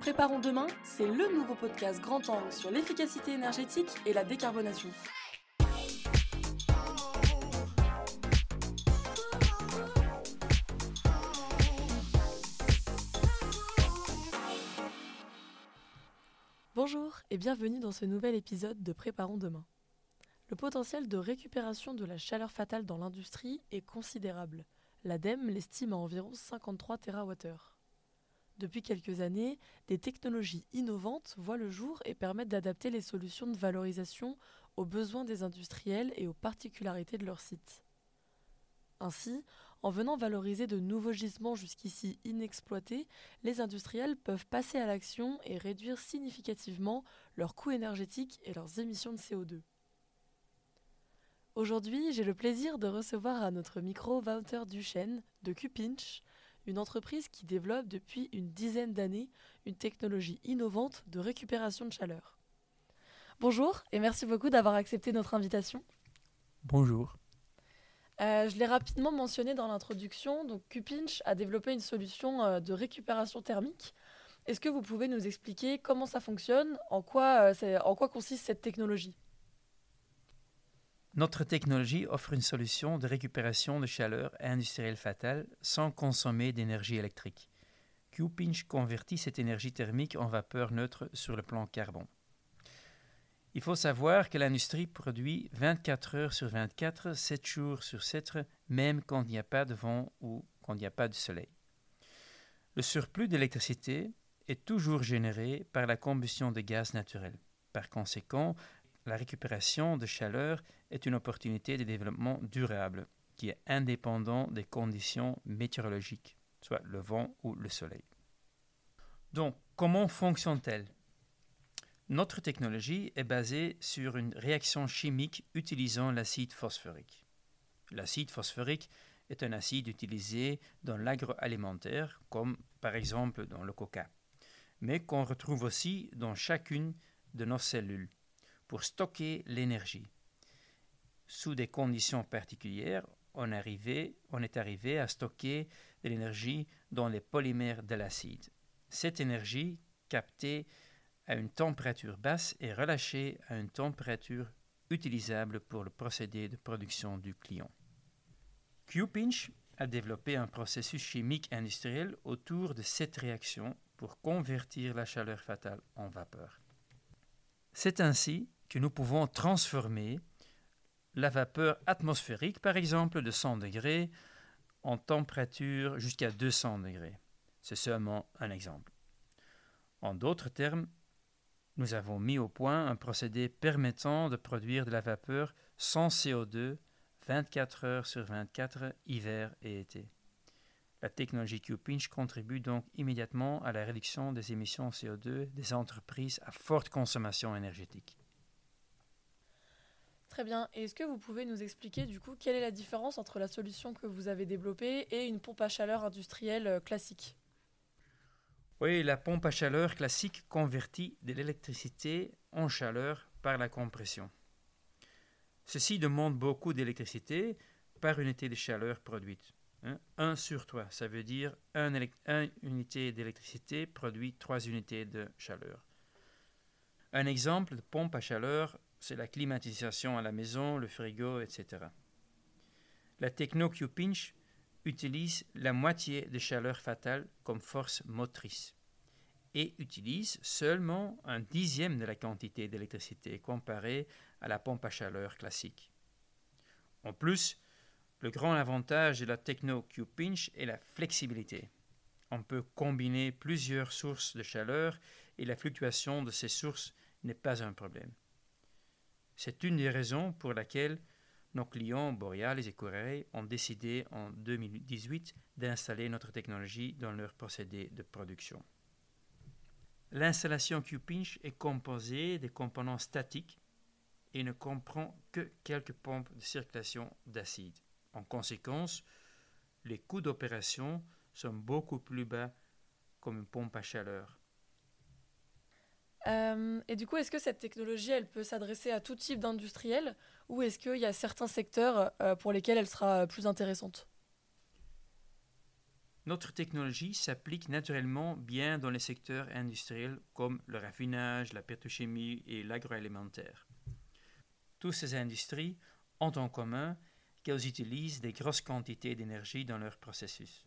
Préparons demain, c'est le nouveau podcast grand angle sur l'efficacité énergétique et la décarbonation. Bonjour et bienvenue dans ce nouvel épisode de Préparons demain. Le potentiel de récupération de la chaleur fatale dans l'industrie est considérable. L'ADEME l'estime à environ 53 TWh. Depuis quelques années, des technologies innovantes voient le jour et permettent d'adapter les solutions de valorisation aux besoins des industriels et aux particularités de leur site. Ainsi, en venant valoriser de nouveaux gisements jusqu'ici inexploités, les industriels peuvent passer à l'action et réduire significativement leurs coûts énergétiques et leurs émissions de CO2. Aujourd'hui, j'ai le plaisir de recevoir à notre micro Wouter Duchesne de Cupinch, une entreprise qui développe depuis une dizaine d'années une technologie innovante de récupération de chaleur. Bonjour et merci beaucoup d'avoir accepté notre invitation. Bonjour. Euh, je l'ai rapidement mentionné dans l'introduction, donc Qpinch a développé une solution euh, de récupération thermique. Est-ce que vous pouvez nous expliquer comment ça fonctionne, en quoi, euh, en quoi consiste cette technologie? Notre technologie offre une solution de récupération de chaleur industrielle fatale sans consommer d'énergie électrique. Qpinch convertit cette énergie thermique en vapeur neutre sur le plan carbone. Il faut savoir que l'industrie produit 24 heures sur 24, 7 jours sur 7, même quand il n'y a pas de vent ou quand il n'y a pas de soleil. Le surplus d'électricité est toujours généré par la combustion de gaz naturel. Par conséquent, la récupération de chaleur est une opportunité de développement durable qui est indépendant des conditions météorologiques, soit le vent ou le soleil. Donc, comment fonctionne-t-elle? Notre technologie est basée sur une réaction chimique utilisant l'acide phosphorique. L'acide phosphorique est un acide utilisé dans l'agroalimentaire, comme par exemple dans le coca, mais qu'on retrouve aussi dans chacune de nos cellules pour stocker l'énergie. Sous des conditions particulières, on, est arrivé à stocker de l'énergie dans les polymères de l'acide. Cette énergie, captée à une température basse et relâché à une température utilisable pour le procédé de production du client. Qpinch a développé un processus chimique industriel autour de cette réaction pour convertir la chaleur fatale en vapeur. C'est ainsi que nous pouvons transformer la vapeur atmosphérique, par exemple de 100 degrés, en température jusqu'à 200 degrés. C'est seulement un exemple. En d'autres termes, nous avons mis au point un procédé permettant de produire de la vapeur sans CO2 24 heures sur 24, hiver et été. La technologie Q-Pinch contribue donc immédiatement à la réduction des émissions CO2 des entreprises à forte consommation énergétique. Très bien. Est-ce que vous pouvez nous expliquer du coup quelle est la différence entre la solution que vous avez développée et une pompe à chaleur industrielle euh, classique? Oui, la pompe à chaleur classique convertit de l'électricité en chaleur par la compression. Ceci demande beaucoup d'électricité par unité de chaleur produite. 1 hein. sur 3, ça veut dire 1 unité d'électricité produit 3 unités de chaleur. Un exemple de pompe à chaleur, c'est la climatisation à la maison, le frigo, etc. La techno Q-Pinch utilise la moitié de chaleur fatale comme force motrice et utilise seulement un dixième de la quantité d'électricité comparée à la pompe à chaleur classique. En plus, le grand avantage de la Techno Q-Pinch est la flexibilité. On peut combiner plusieurs sources de chaleur et la fluctuation de ces sources n'est pas un problème. C'est une des raisons pour laquelle nos clients Boreal et Courrier ont décidé en 2018 d'installer notre technologie dans leur procédé de production. L'installation Q-Pinch est composée des composants statiques et ne comprend que quelques pompes de circulation d'acide. En conséquence, les coûts d'opération sont beaucoup plus bas comme une pompe à chaleur. Euh, et du coup, est-ce que cette technologie, elle peut s'adresser à tout type d'industriel ou est-ce qu'il y a certains secteurs euh, pour lesquels elle sera plus intéressante? Notre technologie s'applique naturellement bien dans les secteurs industriels comme le raffinage, la pétrochimie et l'agroalimentaire. Toutes ces industries ont en commun qu'elles utilisent des grosses quantités d'énergie dans leur processus.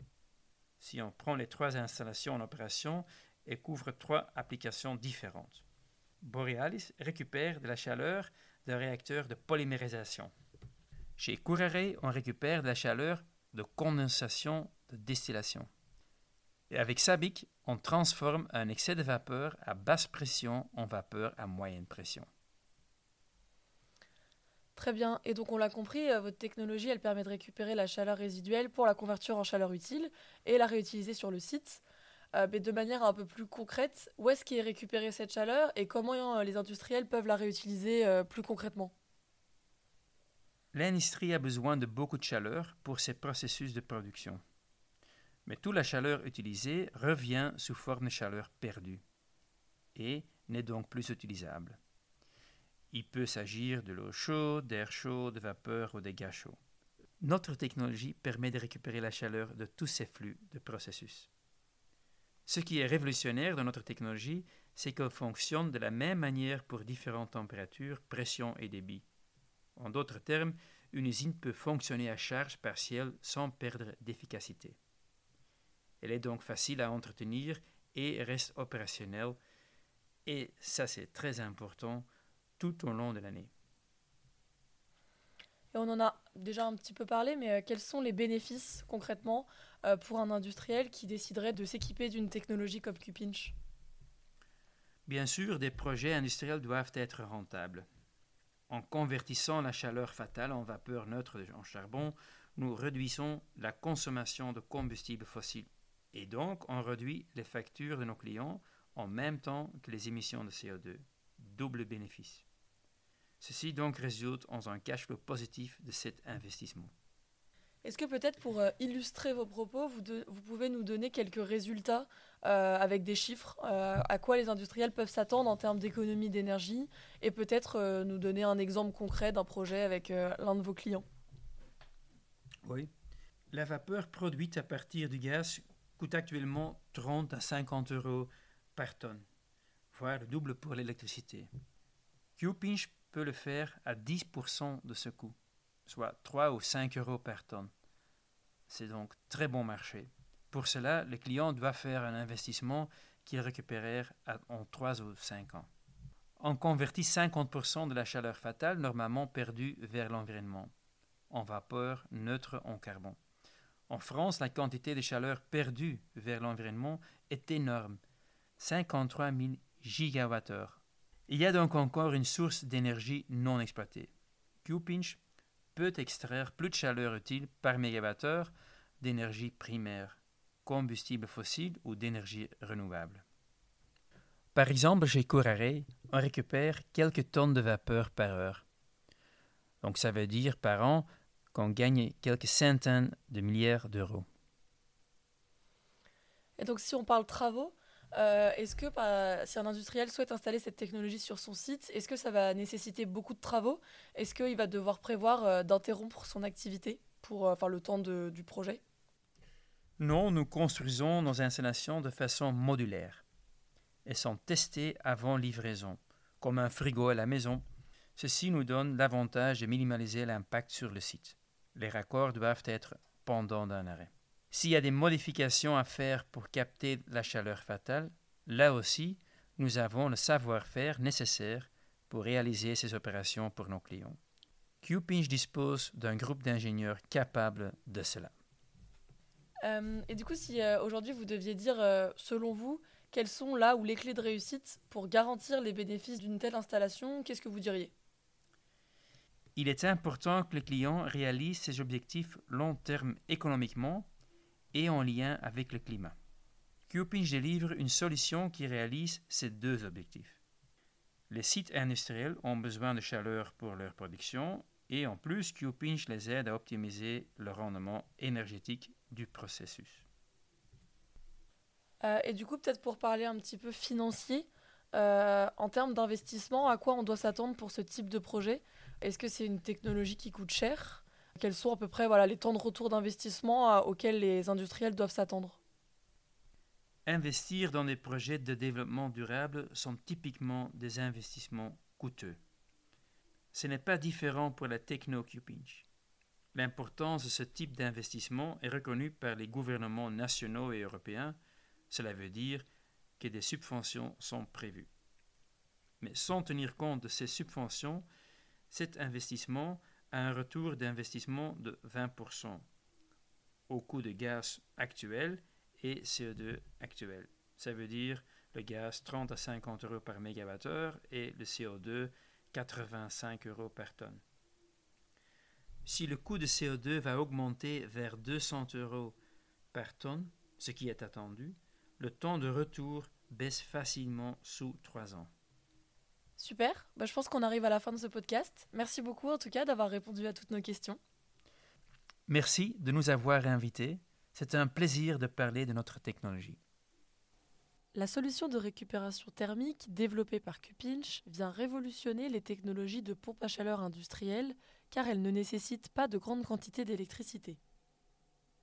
Si on prend les trois installations en opération, elles couvrent trois applications différentes. Borealis récupère de la chaleur d'un réacteur de polymérisation. Chez Curare, on récupère de la chaleur de condensation de distillation. Et avec Sabic, on transforme un excès de vapeur à basse pression en vapeur à moyenne pression. Très bien. Et donc, on l'a compris, euh, votre technologie, elle permet de récupérer la chaleur résiduelle pour la convertir en chaleur utile et la réutiliser sur le site. Euh, mais de manière un peu plus concrète, où est-ce qu'est récupérée cette chaleur et comment euh, les industriels peuvent la réutiliser plus concrètement? L'industrie a besoin de beaucoup de chaleur pour ses processus de production. Mais toute la chaleur utilisée revient sous forme de chaleur perdue et n'est donc plus utilisable. Il peut s'agir de l'eau chaude, d'air chaud, de vapeur ou de gaz chauds. Notre technologie permet de récupérer la chaleur de tous ces flux de processus. Ce qui est révolutionnaire dans notre technologie, c'est qu'elle fonctionne de la même manière pour différentes températures, pressions et débits. En d'autres termes, une usine peut fonctionner à charge partielle sans perdre d'efficacité. Elle est donc facile à entretenir et reste opérationnelle. Et ça, c'est très important tout au long de l'année. On en a déjà un petit peu parlé, mais euh, quels sont les bénéfices concrètement pour un industriel qui déciderait de s'équiper d'une technologie comme QPinch Bien sûr, des projets industriels doivent être rentables. En convertissant la chaleur fatale en vapeur neutre en charbon, nous réduisons la consommation de combustibles fossiles. Et donc, on réduit les factures de nos clients en même temps que les émissions de CO2. Double bénéfice. Ceci donc résulte en un cash flow positif de cet investissement. Est-ce que peut-être pour euh, illustrer vos propos, vous, pouvez nous donner quelques résultats euh, avec des chiffres euh, à quoi les industriels peuvent s'attendre en termes d'économie d'énergie et peut-être nous donner un exemple concret d'un projet avec l'un de vos clients? Oui. La vapeur produite à partir du gaz coûte actuellement 30 à 50 euros par tonne, voire le double pour l'électricité. Q-Pinch peut le faire à 10% de ce coût, soit 3 ou 5 euros par tonne. C'est donc très bon marché. Pour cela, le client doit faire un investissement qu'il récupère en 3 ou 5 ans. On convertit 50% de la chaleur fatale normalement perdue vers l'environnement, en vapeur neutre en carbone. En France, la quantité de chaleur perdue vers l'environnement est énorme, 53 000 gigawattheures il y a donc encore une source d'énergie non exploitée. Q-Pinch peut extraire plus de chaleur utile par mégawattheure d'énergie primaire, combustible fossile ou d'énergie renouvelable. Par exemple, chez Curare, on récupère quelques tonnes de vapeur par heure. Donc ça veut dire par an qu'on gagne quelques centaines de milliards d'euros. Et donc si on parle travaux, euh, est-ce que si un industriel souhaite installer cette technologie sur son site, est-ce que ça va nécessiter beaucoup de travaux? Est-ce qu'il va devoir prévoir euh, d'interrompre son activité pour euh, le temps du projet? Non, nous construisons nos installations de façon modulaire. Elles sont testées avant livraison, comme un frigo à la maison. Ceci nous donne l'avantage de minimaliser l'impact sur le site. Les raccords doivent être pendant d'un arrêt. S'il y a des modifications à faire pour capter la chaleur fatale, là aussi, nous avons le savoir-faire nécessaire pour réaliser ces opérations pour nos clients. QPinch dispose d'un groupe d'ingénieurs capables de cela. Euh, et du coup, si euh, aujourd'hui vous deviez dire, euh, selon vous, quelles sont là où les clés de réussite pour garantir les bénéfices d'une telle installation, qu'est-ce que vous diriez? Il est important que le client réalise ses objectifs long terme économiquement et en lien avec le climat. QPinch délivre une solution qui réalise ces deux objectifs. Les sites industriels ont besoin de chaleur pour leur production et en plus QPinch les aide à optimiser le rendement énergétique du processus. Euh, et du coup, peut-être pour parler un petit peu financier, euh, en termes d'investissement, à quoi on doit s'attendre pour ce type de projet? Est-ce que c'est une technologie qui coûte cher? Quels sont à peu près les temps de retour d'investissement euh, auxquels les industriels doivent s'attendre Investir dans des projets de développement durable sont typiquement des investissements coûteux. Ce n'est pas différent pour la techno-cupinch. L'importance de ce type d'investissement est reconnue par les gouvernements nationaux et européens. Cela veut dire que des subventions sont prévues. Mais sans tenir compte de ces subventions, cet investissement a un retour d'investissement de 20% au coût de gaz actuel et CO2 actuel. Ça veut dire le gaz 30 à 50 euros par mégawattheure et le CO2 85 euros par tonne. Si le coût de CO2 va augmenter vers 200 euros par tonne, ce qui est attendu, le temps de retour baisse facilement sous 3 ans. Super, bah, je pense qu'on arrive à la fin de ce podcast. Merci beaucoup en tout cas d'avoir répondu à toutes nos questions. Merci de nous avoir invités. C'est un plaisir de parler de notre technologie. La solution de récupération thermique développée par Cupinch vient révolutionner les technologies de pompe à chaleur industrielle car elle ne nécessite pas de grande quantité d'électricité.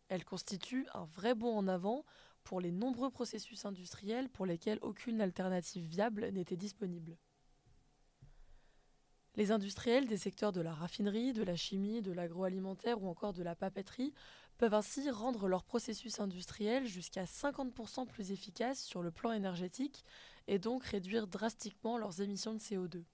Elle constitue un vrai bond en avant pour les nombreux processus industriels pour lesquels aucune alternative viable n'était disponible. Les industriels des secteurs de la raffinerie, de la chimie, de l'agroalimentaire ou encore de la papeterie peuvent ainsi rendre leur processus industriel jusqu'à 50% plus efficace sur le plan énergétique et donc réduire drastiquement leurs émissions de CO2.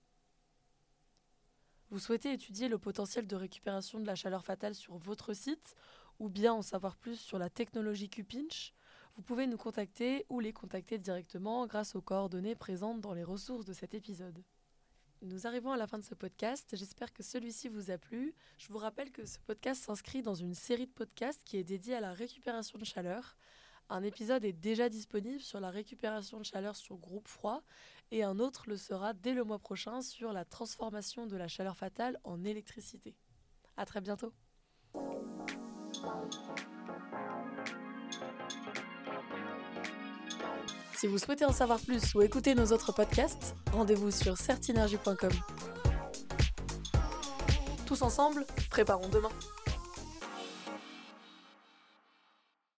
Vous souhaitez étudier le potentiel de récupération de la chaleur fatale sur votre site ou bien en savoir plus sur la technologie Qpinch? Vous pouvez nous contacter ou les contacter directement grâce aux coordonnées présentes dans les ressources de cet épisode. Nous arrivons à la fin de ce podcast. J'espère que celui-ci vous a plu. Je vous rappelle que ce podcast s'inscrit dans une série de podcasts qui est dédiée à la récupération de chaleur. Un épisode est déjà disponible sur la récupération de chaleur sur groupe froid et un autre le sera dès le mois prochain sur la transformation de la chaleur fatale en électricité. À très bientôt. Si vous souhaitez en savoir plus ou écouter nos autres podcasts, rendez-vous sur certinergie.com. Tous ensemble, préparons demain.